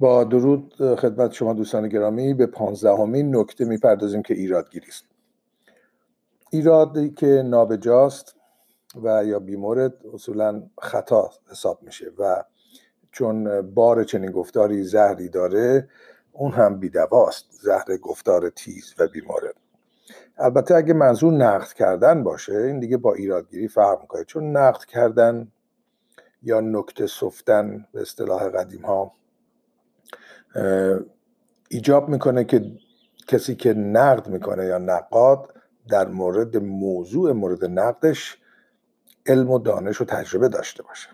با درود خدمت شما دوستان گرامی به پانزدهمین نکته می‌پردازیم که ایرادگیری است. ایرادی که نابجاست و یا بیمورد اصولا خطا حساب میشه و چون بار چنین گفتاری زهری داره اون هم بیدواست زهر گفتار تیز و بیمورد. البته اگه منظور نقد کردن باشه این دیگه با ایرادگیری فرق می‌کنه. چون نقد کردن یا نکته سفتن به اصطلاح قدیم ها ایجاب می‌کنه که کسی که نقد می‌کنه یا نقاد در مورد موضوع مورد نقدش علم و دانش و تجربه داشته باشه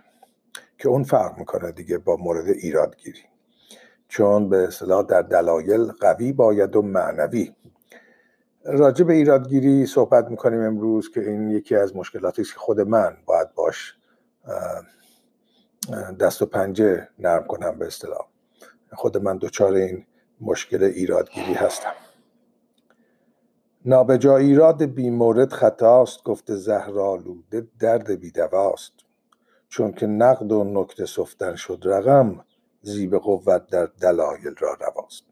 که اون فرق می‌کنه دیگه با مورد ایرادگیری. چون به اصطلاح در دلایل قوی باید و معنوی. راجع به ایرادگیری صحبت می‌کنیم امروز که این یکی از مشکلاتی که خود من باید باش دست و پنجه نرم کنم به اصطلاح. خود من دچار این مشکل ایرادگیری هستم. نابجا ایراد بیمورد خطاست گفته زهرالوده درد بیدواست چون که نقد و نکته سفتن شد رقم زیب قوت در دلایل را رواست.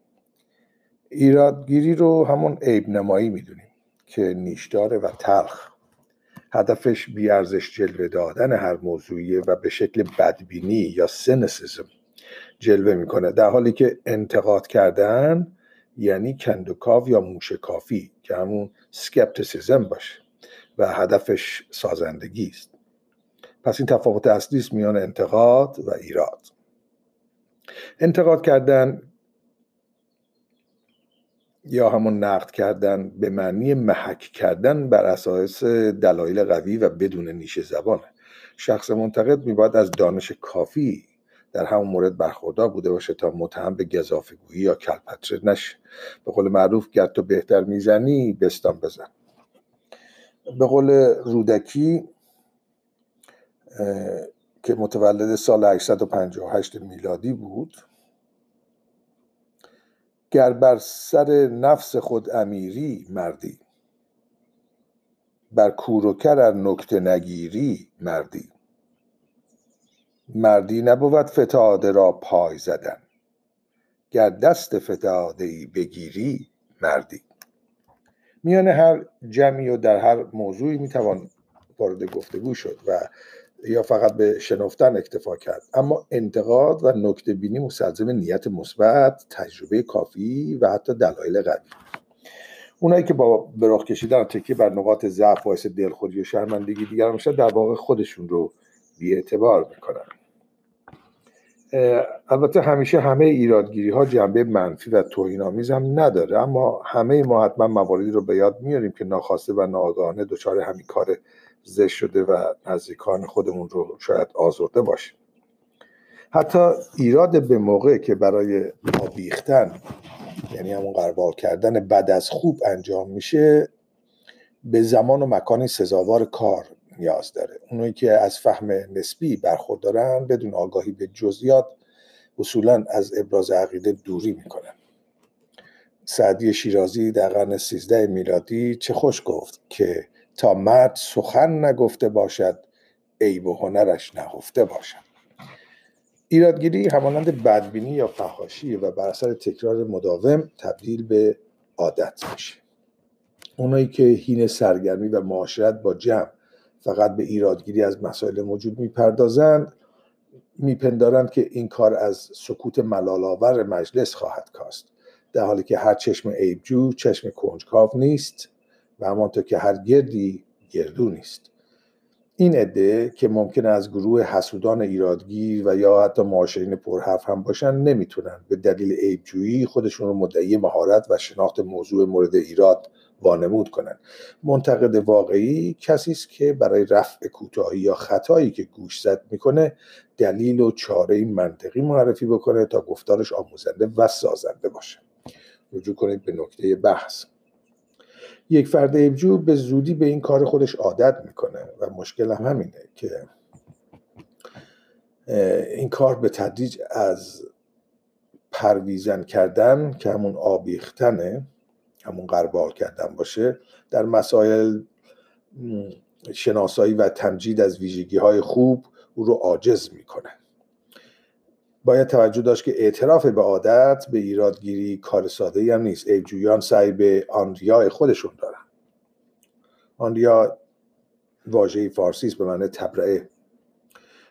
ایرادگیری رو همون عیب نمایی می‌دونیم که نیشداره و تلخ. هدفش بیارزش جلوه دادن هر موضوعیه و به شکل بدبینی یا cynicism. جلوه می‌کنه. در حالی که انتقاد کردن یعنی کندوکاو یا موشکافی که همون skepticism باشه و هدفش سازندگی است. پس این تفاوت اصلی است میان انتقاد و ایراد. انتقاد کردن یا همون نقد کردن به معنی محک کردن بر اساس دلایل قوی و بدون نیش زبانه. شخص منتقد میباید از دانش کافی در همون مورد برخوردار بوده باشه تا متهم به گذافگویی یا کلپتره نشه. به قول معروف گر تو بهتر می‌زنی بستان بزن. به قول رودکی که متولد سال 858 میلادی بود گر بر سر نفس خود امیری مردی بر کور و کر نکته نگیری مردی. مردی نبود فتاده را پای زدن. گر دست فتاده بگیری مردی. میان هر جمعی و در هر موضوعی می‌توان وارد گفتگو شد و یا فقط به شنفتن اکتفا کرد. اما انتقاد و نکته بینی مستلزم نیت مثبت تجربه کافی و حتی دلایل قوی. اونایی که با براق کشیدن تکیه بر نقاط ضعف باعث دلخوری و شرمندگی دیگر میشن در واقع خودشون رو بیاعتبار می‌کنن. البته همیشه همه ایرادگیری ها جنبه منفی و توهین آمیز هم نداره اما همه ما حتما مواردی رو به یاد میاریم که ناخواسته و ناآگاهانه دچار همین کار زشت شده و نزدیکان خودمون رو شاید آزرده باشیم. حتی ایراد به موقع که برای آبیختن یعنی همون قربال کردن بد از خوب انجام میشه به زمان و مکانی سزاوار کار نیاز داره. اونایی که از فهم نسبی برخوردارن بدون آگاهی به جزئیات اصولا از ابراز عقیده دوری می‌کنن. سعدی شیرازی در قرن سیزده میلادی چه خوش گفت که تا مرد سخن نگفته باشد عیب و هنرش نهفته باشد. ایرادگیری همانند بدبینی یا فهاشی و بر اثر تکرار مداوم تبدیل به عادت میشه. اونایی که هین سرگرمی و معاشرت با جمع فقط به ایرادگیری از مسائل موجود می‌پردازند میپندارند که این کار از سکوت ملالآور مجلس خواهد کاست. در حالی که هر چشم عیبجو چشم کنجکاو نیست و همانطور که هر گردی گردو نیست. این عده که ممکن از گروه حسودان ایرادگیر و یا حتی معاشرین پرحرف هم باشن نمی‌تونن به دلیل عیبجویی خودشون رو مدعی مهارت و شناخت موضوع مورد ایراد وانمود کنند. منتقد واقعی کسی است که برای رفع کوتاهی یا خطایی که گوش زد می‌کنه دلیل و چاره منطقی معرفی بکنه تا گفتارش آموزنده و سازنده باشه. رجوع کنید به نکته بحث. یک فرد ابجو به زودی به این کار خودش عادت می‌کنه و مشکل هم همینه که این کار به تدریج از پرویزن کردن که همون آبیختنه همون قربال کردن باشه در مسائل شناسایی و تمجید از ویژگی های خوب او رو عاجز می‌کنه. باید توجه داشت که اعتراف به عادت به ایرادگیری کار ساده هم نیست. ایجویان سعی به آنریا خودشون دارن. آنریا واژه فارسی است به معنی تبرعه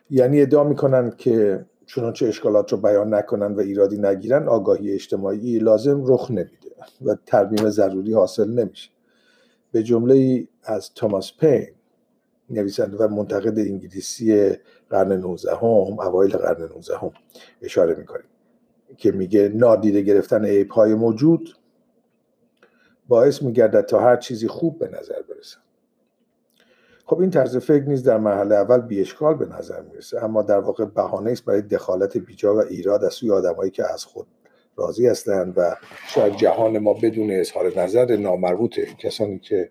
یعنی ادعا می‌کنن که چنانچه اشکالات رو بیان نکنن و ایرادی نگیرن آگاهی اجتماعی لازم رخ نمیده و ترمیم ضروری حاصل نمیشه. به جمله از توماس پین نویسنده و منتقد انگلیسی قرن 19 هم اوایل قرن 19 هم اشاره می‌کنیم که میگه نادیده گرفتن عیب های موجود باعث میگردد تا هر چیزی خوب به نظر برسه خب این طرز فکر نیز در مرحله اول بیشکال به نظر می‌رسه اما در واقع بهانه است برای دخالت بیجا و ایراد از سوی آدمایی که از خود راضی هستند و شاید جهان ما بدون اظهار نظر نامربوطه کسانی که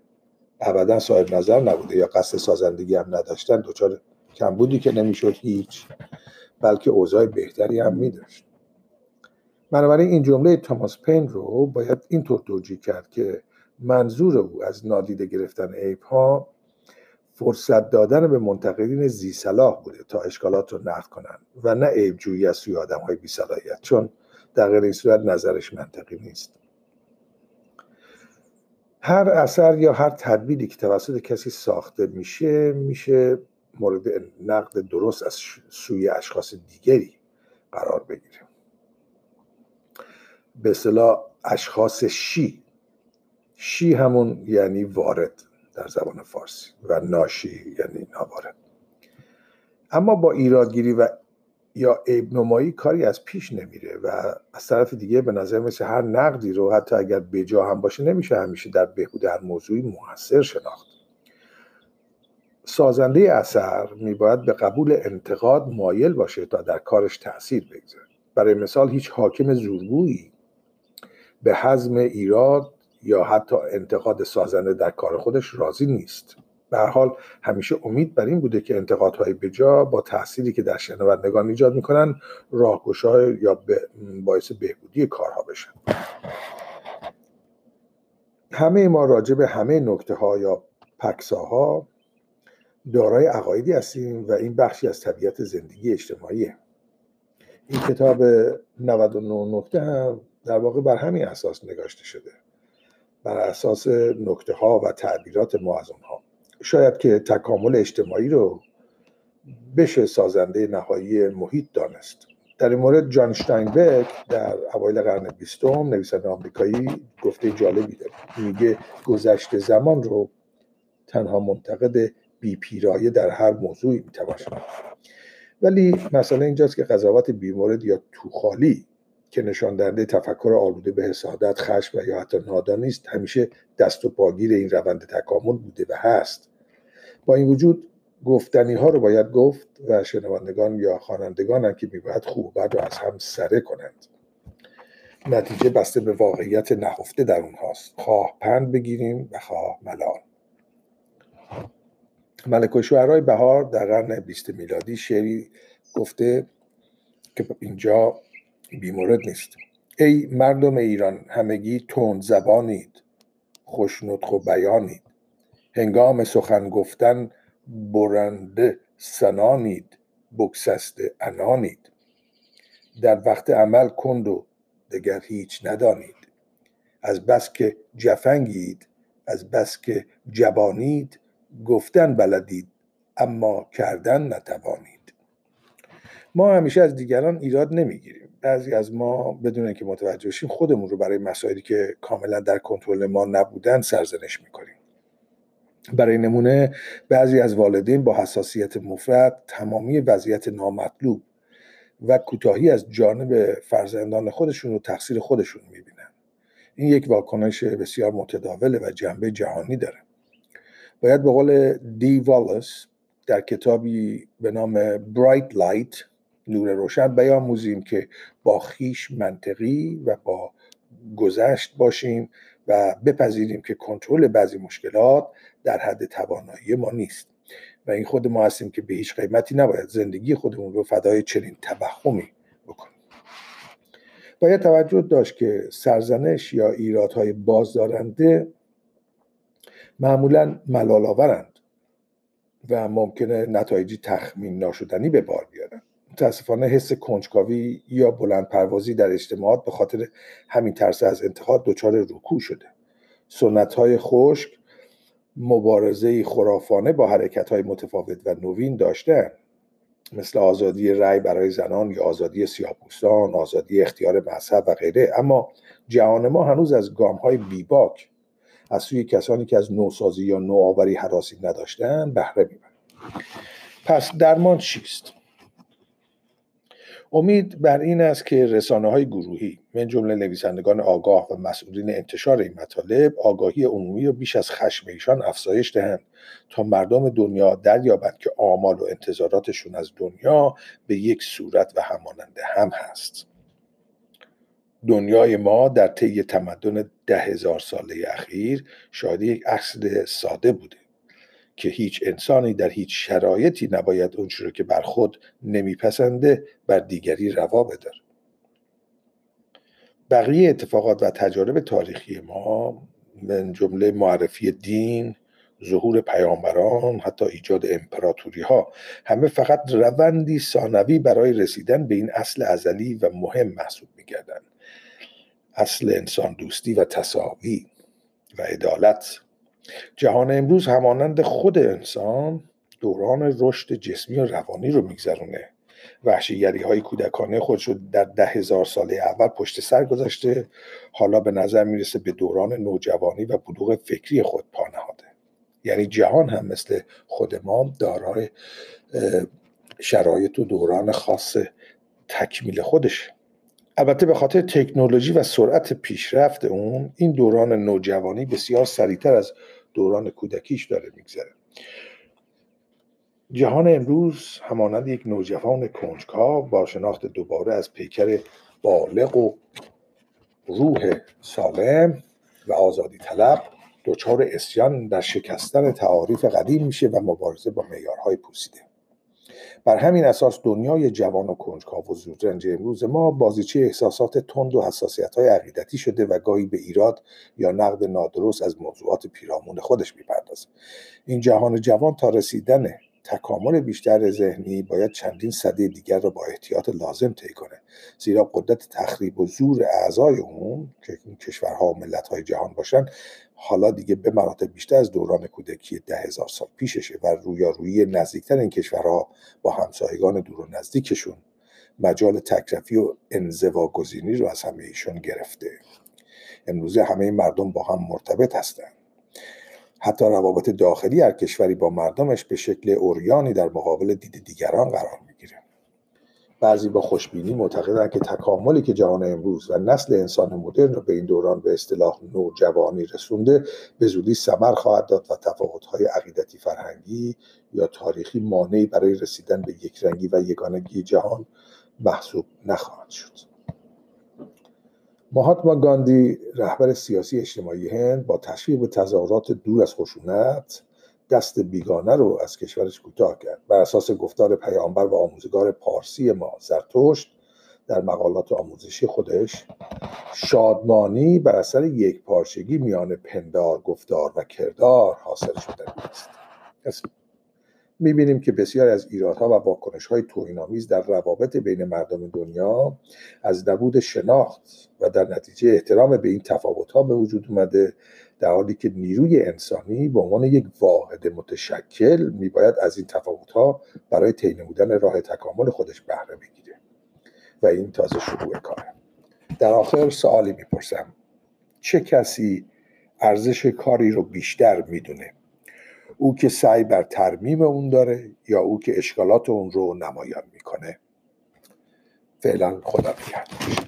ابدا صاحب نظر نبوده یا قصد سازندگی هم نداشتن دچار کمبودی که نمی‌شد هیچ بلکه اوضاع بهتری هم میداشت. بنابراین این جمله تاماس پین رو باید اینطور توجیه کرد که منظور او از نادیده گرفتن عیب ها فرصت دادن به منتقدین زی صلاح بوده تا اشکالات رو نقد کنند و نه عیب جویی از سوی آدم های بی صلاحیت چون در غیر این صورت نظرش منطقی نیست. هر اثر یا هر تدبیری که توسط کسی ساخته میشه میشه مورد نقد درست از سوی اشخاص دیگری قرار بگیره. به اصطلاح اشخاص شی. شی همون یعنی وارد. در زبان فارسی و ناشی یعنی نوارد اما با ایرادگیری و یا عیب نمایی کاری از پیش نمیره و از طرف دیگه به نظر مثل هر نقدی رو حتی اگر بجا هم باشه نمیشه همیشه در بهبود هر موضوعی موثر شناخت. سازنده اثر میباید به قبول انتقاد مایل باشه تا در کارش تاثیر بگذاره. برای مثال هیچ حاکم زورگویی به حزم ایراد یا حتی انتقاد سازنده در کار خودش راضی نیست. به حال همیشه امید بر این بوده که انتقادهای بجا با تأثیری که در شنوندگان ایجاد می‌کنن راهگشای یا باعث بهبودی کارها بشن. همه ما راجع به همه نکته ها یا پکساها دارای عقایدی هستیم و این بخشی از طبیعت زندگی اجتماعیه. این کتاب 99 نکته هم در واقع بر همین اساس نگاشته شده. بر اساس نکته ها و تعبیرات ما از اونها شاید که تکامل اجتماعی رو بشه سازنده نهایی محیط دانست. در این مورد جان شتاینبک در اوایل قرن بیستم نویسنده آمریکایی گفته جالبی داره. میگه گذشته زمان رو تنها منتقد بی پیرایه در هر موضوعی می‌توان ولی مسئله اینجاست که قضاوت بیمورد یا توخالی که نشان دهنده تفکر آلوده به حسادت خشم و یا حتی نادانی است همیشه دست و پاگیر این روند تکامل بوده و هست. با این وجود گفتنی ها رو باید گفت و شنوندگان یا خوانندگان که میباید خوب بد رو از هم سره کنند. نتیجه بسته به واقعیت نهفته در اونهاست. خواه پند بگیریم و خواه ملال. ملک و بهار در قرن بیست میلادی شعری گفته که اینجا بیمورد نیست. ای مردم ایران همگی تند زبانید. خوشنطق و بیانید. هنگام سخن گفتن برنده سنانید. بکسست انانید در وقت عمل کند و دگر هیچ ندانید. از بس که جفنگید از بس که جبانید گفتن بلدید اما کردن نتوانید. ما همیشه از دیگران ایراد نمی‌گیریم. بعضی از ما بدون اینکه متوجه شیم خودمون رو برای مسائلی که کاملا در کنترل ما نبودن سرزنش می‌کنیم. برای نمونه بعضی از والدین با حساسیت مفرد تمامی وضعیت نامطلوب و کوتاهی از جانب فرزندان خودشون رو تقصیر خودشون می‌بینن. این یک واکنش بسیار متداوله و جنبه جهانی داره. باید به قول دی والس در کتابی به نام برایت لایت نور روشن بیاموزیم که با خیش منطقی و با گذشت باشیم و بپذیریم که کنترل بعضی مشکلات در حد توانایی ما نیست. و این خود ما هستیم که به هیچ قیمتی نباید زندگی خودمون رو فدای چنین توهمی بکنیم. باید توجه داشت که سرزنش یا ایرادهای بازدارنده معمولا ملال آورند و ممکنه نتایجی تخمین ناشدنی به بار بیارن. متاسفانه حس کنجکاوی یا بلند پروازی در اجتماعات به خاطر همین ترس از انتقاد دچار رکوع شده. سنت های خشک مبارزه خرافانه با حرکت های متفاوت و نوین داشتن. مثل آزادی رأی برای زنان یا آزادی سیاپوستان آزادی اختیار مذهب و غیره. اما جهان ما هنوز از گام های بیباک از سوی کسانی که از نوسازی یا نوآوری حراسی نداشتن بهره می‌برند پس درمان چیست؟ امید بر این است که رسانه های گروهی من جمله نویسندگان آگاه و مسئولین انتشار این مطالب آگاهی عمومی را بیش از خشم ایشان افزایش دهند تا مردم دنیا دریابند که آمال و انتظاراتشون از دنیا به یک صورت و همانند هم هست. دنیای ما در طی تمدن ده هزار ساله اخیر شاید یک اصل ساده بوده. که هیچ انسانی در هیچ شرایطی نباید اون رو که بر خود نمیپسنده بر دیگری روا بدار بقیه اتفاقات و تجارب تاریخی ما من جمله معرفی دین ظهور پیامبران حتی ایجاد امپراتوری ها همه فقط روندی ثانوی برای رسیدن به این اصل ازلی و مهم محسوب میگردند اصل انسان دوستی و تصاوی و عدالت. جهان امروز همانند خود انسان دوران رشد جسمی و روانی رو میگذرونه. وحشیگری های کودکانه خودش رو در ده هزار ساله اول پشت سر گذاشته حالا به نظر می‌رسه به دوران نوجوانی و بلوغ فکری خود پا نهاده. یعنی جهان هم مثل خود ما دارای شرایط و دوران خاص تکمیل خودش البته به خاطر تکنولوژی و سرعت پیشرفت اون این دوران نوجوانی بسیار سریعتر از دوران کودکیش داره میگذره. جهان امروز همانند یک نوجوان کنجکاو با شناخت دوباره از پیکر بالغ و روح سالم و آزادی طلب دچار اسیان در شکستن تعاریف قدیم میشه و مبارزه با معیارهای پوسیده. بر همین اساس دنیای جوان و کنجکاو و زودرنج امروز ما بازیچه احساسات تند و حساسیت های عقیدتی شده و گاهی به ایراد یا نقد نادرست از موضوعات پیرامون خودش می‌پردازه. این جهان جوان تا رسیدن تکامل بیشتر ذهنی باید چندین صده دیگر را با احتیاط لازم طی کنه زیرا قدرت تخریب و زور اعضای اون که این کشورها و ملتهای جهان باشن حالا دیگه به مراتب بیشتر از دوران کودکی ده هزار سال پیششه و رویارویی نزدیکتر این کشورها با همسایگان دور و نزدیکشون مجال تکرفی و انزوا گزینی رو از همه ایشون گرفته. امروزه همه مردم با هم مرتبط هستند حتی روابط داخلی هر کشوری با مردمش به شکل اوریانی در مقابل دید دیگران قرار بعضی با خوشبینی معتقدند که تکاملی که جهان امروز و نسل انسان مدرن رو به این دوران به اصطلاح نوجوانی رسونده به زودی ثمر خواهد داد و تفاوت‌های عقیدتی فرهنگی یا تاریخی مانعی برای رسیدن به یک رنگی و یگانگی جهان محسوب نخواهد شد. ماهاتما گاندی رهبر سیاسی اجتماعی هند با تشویق به تظاهرات دور از خشونت دست بیگانه رو از کشورش کوتاه کرد. بر اساس گفتار پیامبر و آموزگار پارسی ما زرتشت در مقالات آموزشی خودش شادمانی بر اثر یک پارچگی میان پندار گفتار و کردار حاصل شده است. می‌بینیم که بسیاری از ایرادها و واکنش های توهینآمیز در روابط بین مردم دنیا از نبود شناخت و در نتیجه احترام به این تفاوت ها به وجود اومده در حالی که نیروی انسانی به عنوان یک واحد متشکل میباید از این تفاوت ها برای طی نمودن راه تکامل خودش بهره بگیره. و این تازه شروع کاره در آخر سوالی می‌پرسم. چه کسی ارزش کاری رو بیشتر می‌دونه؟ او که سعی بر ترمیم اون داره یا او که اشکالات اون رو نمایان می‌کنه. فعلا خدا نگهدار.